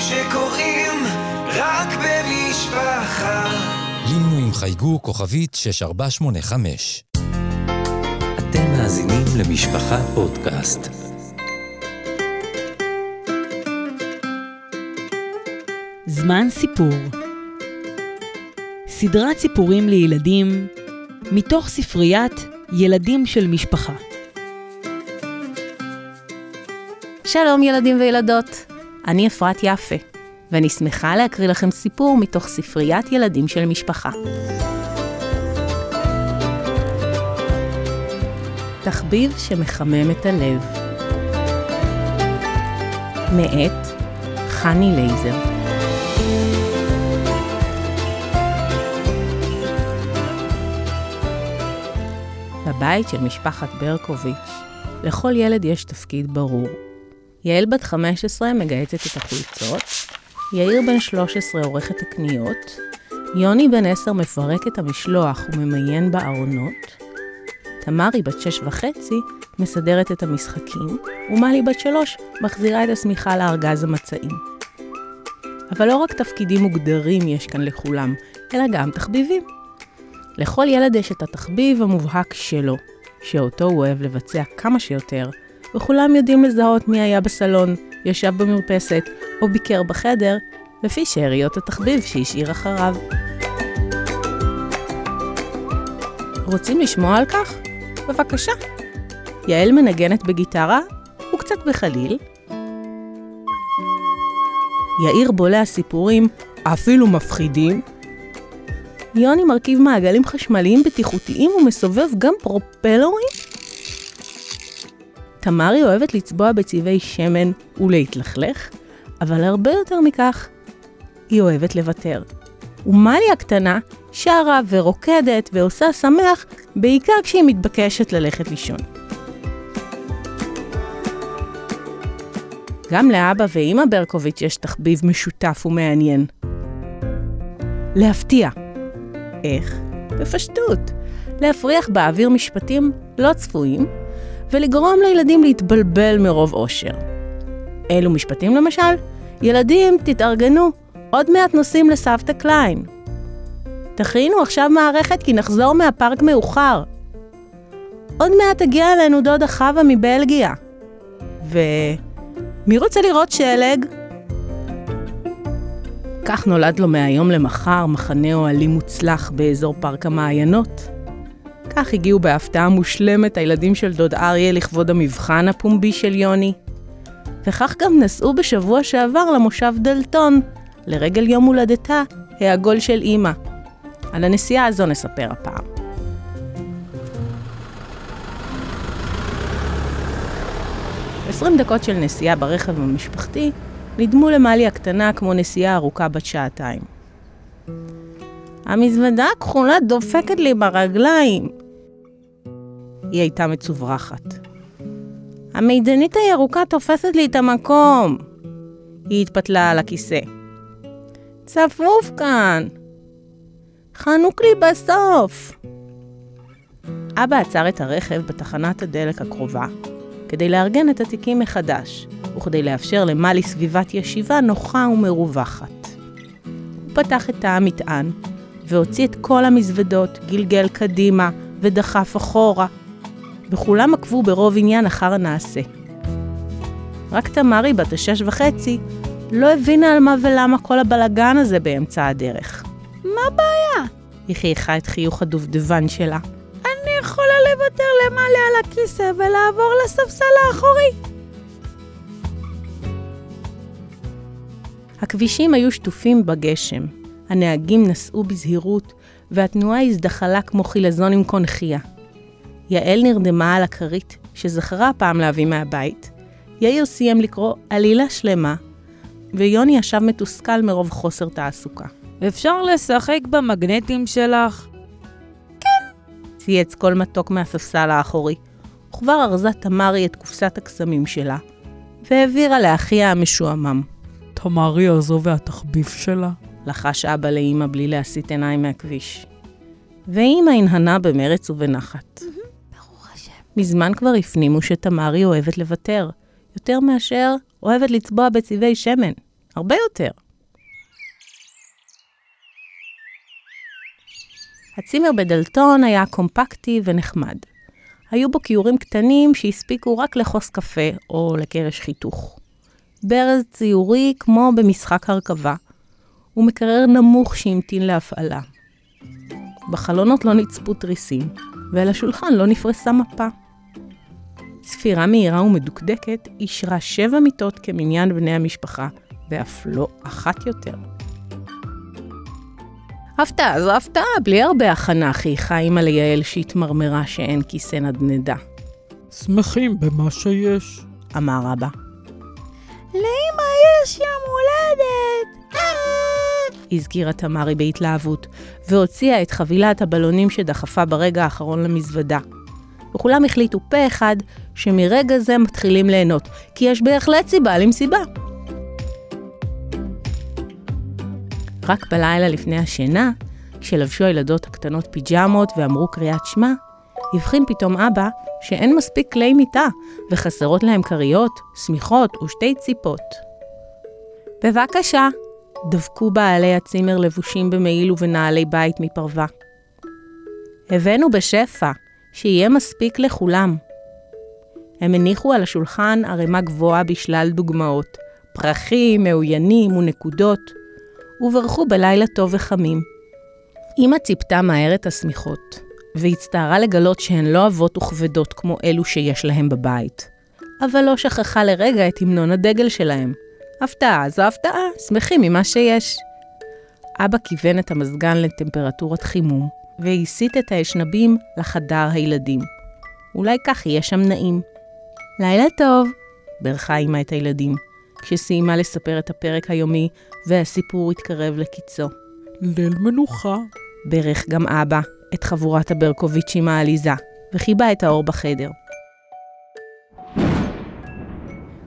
שקורים רק במשפחה. לינו עם חייגו כוכבית 6485. אתם מאזינים למשפחה פודקאסט. זמן סיפור סדרת סיפורים לילדים מתוך ספריית ילדים של משפחה. שלום ילדים וילדות, אני אפרת יפה, ואני שמחה להקריא לכם סיפור מתוך ספריית ילדים של משפחה. תחביב שמחמם את הלב. מאת חני לייזר. בבית של משפחת ברקוביץ', לכל ילד יש תפקיד ברור. יעל בת 15 מגהצת את החולצות, יאיר בן 13 עורך את הקניות, יוני בן 10 מפרק את המשלוח וממיין בארונות, תמרי בת 6 וחצי מסדרת את המשחקים, ומלי בת 3 מחזירה את השמיכה לארגז המצעים. אבל לא רק תפקידים מוגדרים יש כאן לכולם, אלא גם תחביבים. לכל ילד יש את התחביב המובהק שלו, שאותו הוא אוהב לבצע כמה שיותר, וכולם יודעים לזהות מי היה בסלון, ישב במרפסת או ביקר בחדר, לפי שאריות התחביב שהשאיר אחריו. רוצים לשמוע על כך? בבקשה. יעל מנגנת בגיטרה וקצת בחליל. יאיר בולע סיפורים, אפילו מפחידים. יוני מרכיב מעגלים חשמליים בטיחותיים ומסובב גם פרופלורים? תמרי אוהבת לצבוע בצבעי שמן ולהתלכלך, אבל הרבה יותר מכך, היא אוהבת לוותר. ומלי הקטנה שרה ורוקדת ועושה שמח, בעיקר כשהיא מתבקשת ללכת לישון. גם לאבא ואימא ברקוביץ' יש תחביב משותף ומעניין. להפתיע. איך? בפשטות. להפריח באוויר משפטים לא צפויים, ולגרום לילדים להתבלבל מרוב אושר. אלו משפטים למשל? ילדים, תתארגנו, עוד מעט נוסעים לסבתא קליין. תכינו עכשיו מערכת כי נחזור מהפארק מאוחר. עוד מעט תגיע אלינו דודה חווה מבלגיה. ו... מי רוצה לראות שלג? כך נולד לו מהיום למחר מחנה אוהלים מוצלח באזור פארק המעיינות. כך הגיעו בהפתעה מושלמת הילדים של דוד אריה לכבוד המבחן הפומבי של יוני. וכך גם נסעו בשבוע שעבר למושב דלתון, לרגל יום הולדתה, העגול של אימא. על הנסיעה הזו נספר הפעם. עשרים דקות של נסיעה ברכב המשפחתי נדמו למלי הקטנה כמו נסיעה ארוכה בת שעתיים. המזוודה הכחולה דופקת לי ברגליים. היא הייתה מצוברחת. המידנית הירוקה תופסת לי את המקום. היא התפתלה על הכיסא. צפוף כאן. חנוק לי בסוף. אבא עצר את הרכב בתחנת הדלק הקרובה, כדי לארגן את התיקים מחדש, וכדי לאפשר למלי סביבת ישיבה נוחה ומרווחת. הוא פתח את תא המטען, והוציא את כל המזוודות, גלגל קדימה ודחף אחורה, וכולם עקבו ברוב עניין אחר הנעשה. רק תמרי, בת השש וחצי, לא הבינה על מה ולמה כל הבלגן הזה באמצע הדרך. מה הבעיה? היא חייכה את חיוך הדובדבן שלה. אני יכולה לוותר למעלה על הכיסא ולעבור לספסל האחורי. הכבישים היו שטופים בגשם, הנהגים נסעו בזהירות, והתנועה הזדחלה כמו חילזון עם קונכייה. יעל נרדמה על הכרית, שזכרה פעם להביא מהבית. יאיר סיים לקרוא עלילה שלמה, ויוני ישב מתוסכל מרוב חוסר תעסוקה. אפשר לשחק במגנטים שלך? צייץ כל מתוק מהספסל האחורי, וכבר ארזה תמרי את קופסת הקסמים שלה, והעבירה לאחיה המשועמם. תמרי הזו והתחביב שלה. לחש אבא לאמא בלי להסיט עיניים מהכביש. ואמא הנהנה במרץ ובנחת. מזמן כבר הפנימו שתמרי אוהבת לוותר, יותר מאשר אוהבת לצבוע בצבעי שמן. הרבה יותר. הצימר בדלתון היה קומפקטי ונחמד. היו בו כיורים קטנים שהספיקו רק לכוס קפה או לקרש חיתוך. ברז ציורי כמו במשחק הרכבה, ומקרר נמוך שהמתין להפעלה. בחלונות לא נצפו תריסים, ועל השולחן לא נפרסה מפה. ספירה מהירה ומדוקדקת אישרה שבע מיטות כמניין בני המשפחה, ואף לא אחת יותר. הפתעה זו הפתעה, בלי הרבה הכנה, חייכה אימא ליעל שהתמרמרה שאין כיסא נדנדה. שמחים במה שיש. אמר אבא. לאמא יש יום הולדת! הזכירה תמרי בהתלהבות, והוציאה את חבילת הבלונים שדחפה ברגע האחרון למזוודה. וכולם החליטו פה אחד שמרגע זה מתחילים ליהנות, כי יש בהחלט סיבה למסיבה. רק בלילה לפני השינה, כשלבשו הילדות הקטנות פיג'מות ואמרו קריאת שמע, הבחין פתאום אבא שאין מספיק כלי מיטה, וחסרות להם כריות, שמיכות ושתי ציפות. בבקשה, דבקו בעלי הצימר לבושים במעיל ובנעלי בית מפרווה. הבאנו בשפע, שיהיה מספיק לכולם. הם הניחו על השולחן ערימה גבוהה בשלל דוגמאות, פרחים, מאוינים ונקודות, וברכו בלילה טוב וחמים. אמא ציפתה מהר את השמיכות, והצטערה לגלות שהן לא עבות וכבדות כמו אלו שיש להם בבית. אבל לא שכחה לרגע את המנון הדגל שלהם. הפתעה זו הפתעה, שמחים ממה שיש. אבא כיוון את המזגן לטמפרטורת חימום, והסיט את האשנבים לחדר הילדים. אולי כך יהיה שם נעים. לילה טוב, בירכה אמא את הילדים, כשסיימה לספר את הפרק היומי והסיפור התקרב לקיצו. ליל מנוחה. ברך גם אבא את חבורת הברקוביצ'ים העליזה, וחיבה את האור בחדר.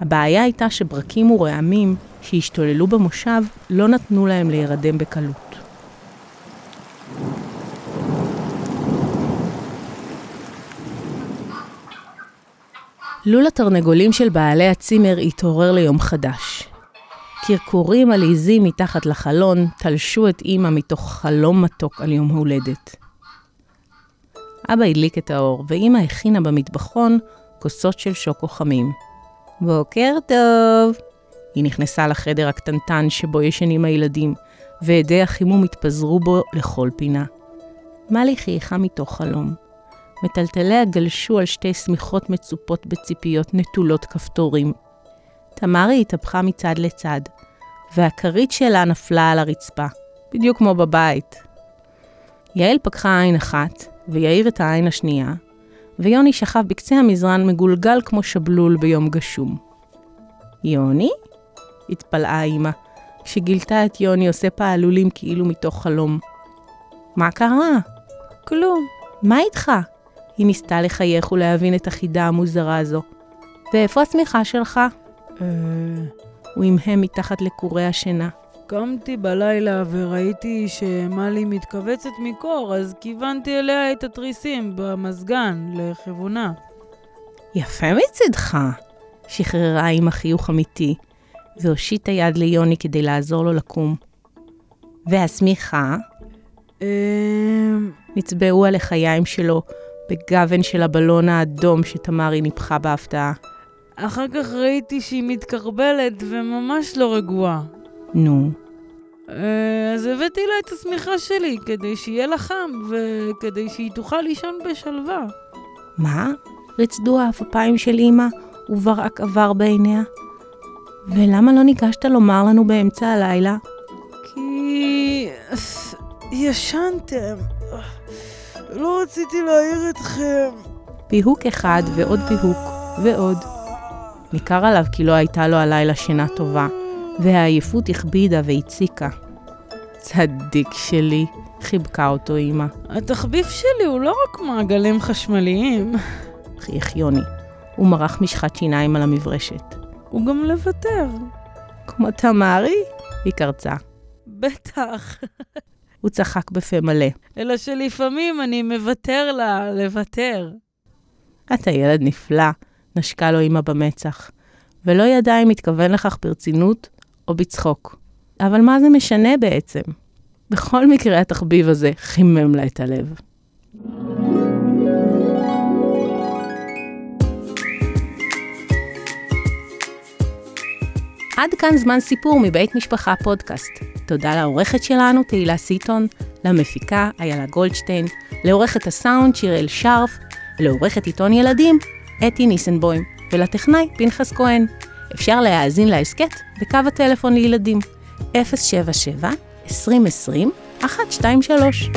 הבעיה הייתה שברקים ורעמים שהשתוללו במושב לא נתנו להם להירדם בקלות. לול התרנגולים של בעלי הצימר התעורר ליום חדש. קרקורים עליזים מתחת לחלון תלשו את אימא מתוך חלום מתוק על יום הולדת. אבא הדליק את האור, ואימא הכינה במטבחון כוסות של שוקו חמים. בוקר טוב! היא נכנסה לחדר הקטנטן שבו ישנים הילדים, ועדי החימום התפזרו בו לכל פינה. מלי חייכה מתוך חלום. מטלטליה גלשו על שתי שמיכות מצופות בציפיות נטולות כפתורים. תמרי התהפכה מצד לצד, והכרית שלה נפלה על הרצפה, בדיוק כמו בבית. יעל פקחה עין אחת, ויאיר את העין השנייה, ויוני שכב בקצה המזרן מגולגל כמו שבלול ביום גשום. יוני? התפלאה אמא, כשגילתה את יוני עושה פעלולים כאילו מתוך חלום. מה קרה? כלום. מה איתך? היא ניסתה לחייך ולהבין את החידה המוזרה הזו. ואיפה השמיכה שלך? אה... הוא המהם מתחת לקורי השינה. קמתי בלילה וראיתי שמלי מתכווצת מקור, אז כיוונתי אליה את התריסים במזגן לכיוונה. יפה מצדך, שחררה עם החיוך אמיתי, והושיטה יד ליוני כדי לעזור לו לקום. והשמיכה? אמ... נצבעו על לחיים שלו בגוון של הבלון האדום שתמרי ניפחה בהפתעה. אחר כך ראיתי שהיא מתקרבלת וממש לא רגועה. נו, אה, אז הבאתי לה את השמיכה שלי, כדי שיהיה לה חם, וכדי שהיא תוכל לישון בשלווה. מה? רצדו האפפיים של אמא, וברק עבר בעיניה. ולמה לא ניגשת לומר לנו באמצע הלילה? כי... ישנתם. לא רציתי להעיר אתכם. פיהוק אחד ועוד פיהוק ועוד. ניכר עליו כי לא הייתה לו הלילה שינה טובה, והעייפות הכבידה והציקה. צדיק שלי, חיבקה אותו אמא, התחביב שלי הוא לא רק מעגלים חשמליים, חייך יוני. הוא מרח משחת שיניים על המברשת. הוא גם לוותר. כמו תמרי? היא קרצה. בטח. הוא צחק בפה מלא. אלא שלפעמים אני מוותר לה לוותר. אתה ילד נפלא, נשקה לו אמא במצח, ולא ידע אם התכוון לכך ברצינות או בצחוק. אבל מה זה משנה בעצם? בכל מקרה התחביב הזה חימם לה את הלב. עד כאן זמן סיפור מבית משפחה פודקאסט. תודה לעורכת שלנו, תהילה סיטון, למפיקה, איילה גולדשטיין, לעורכת הסאונד, שיראל שרף, לעורכת עיתון ילדים, אתי ניסנבוים, ולטכנאי, פנחס כהן. אפשר להאזין להסכת בקו הטלפון לילדים, 077 2020 123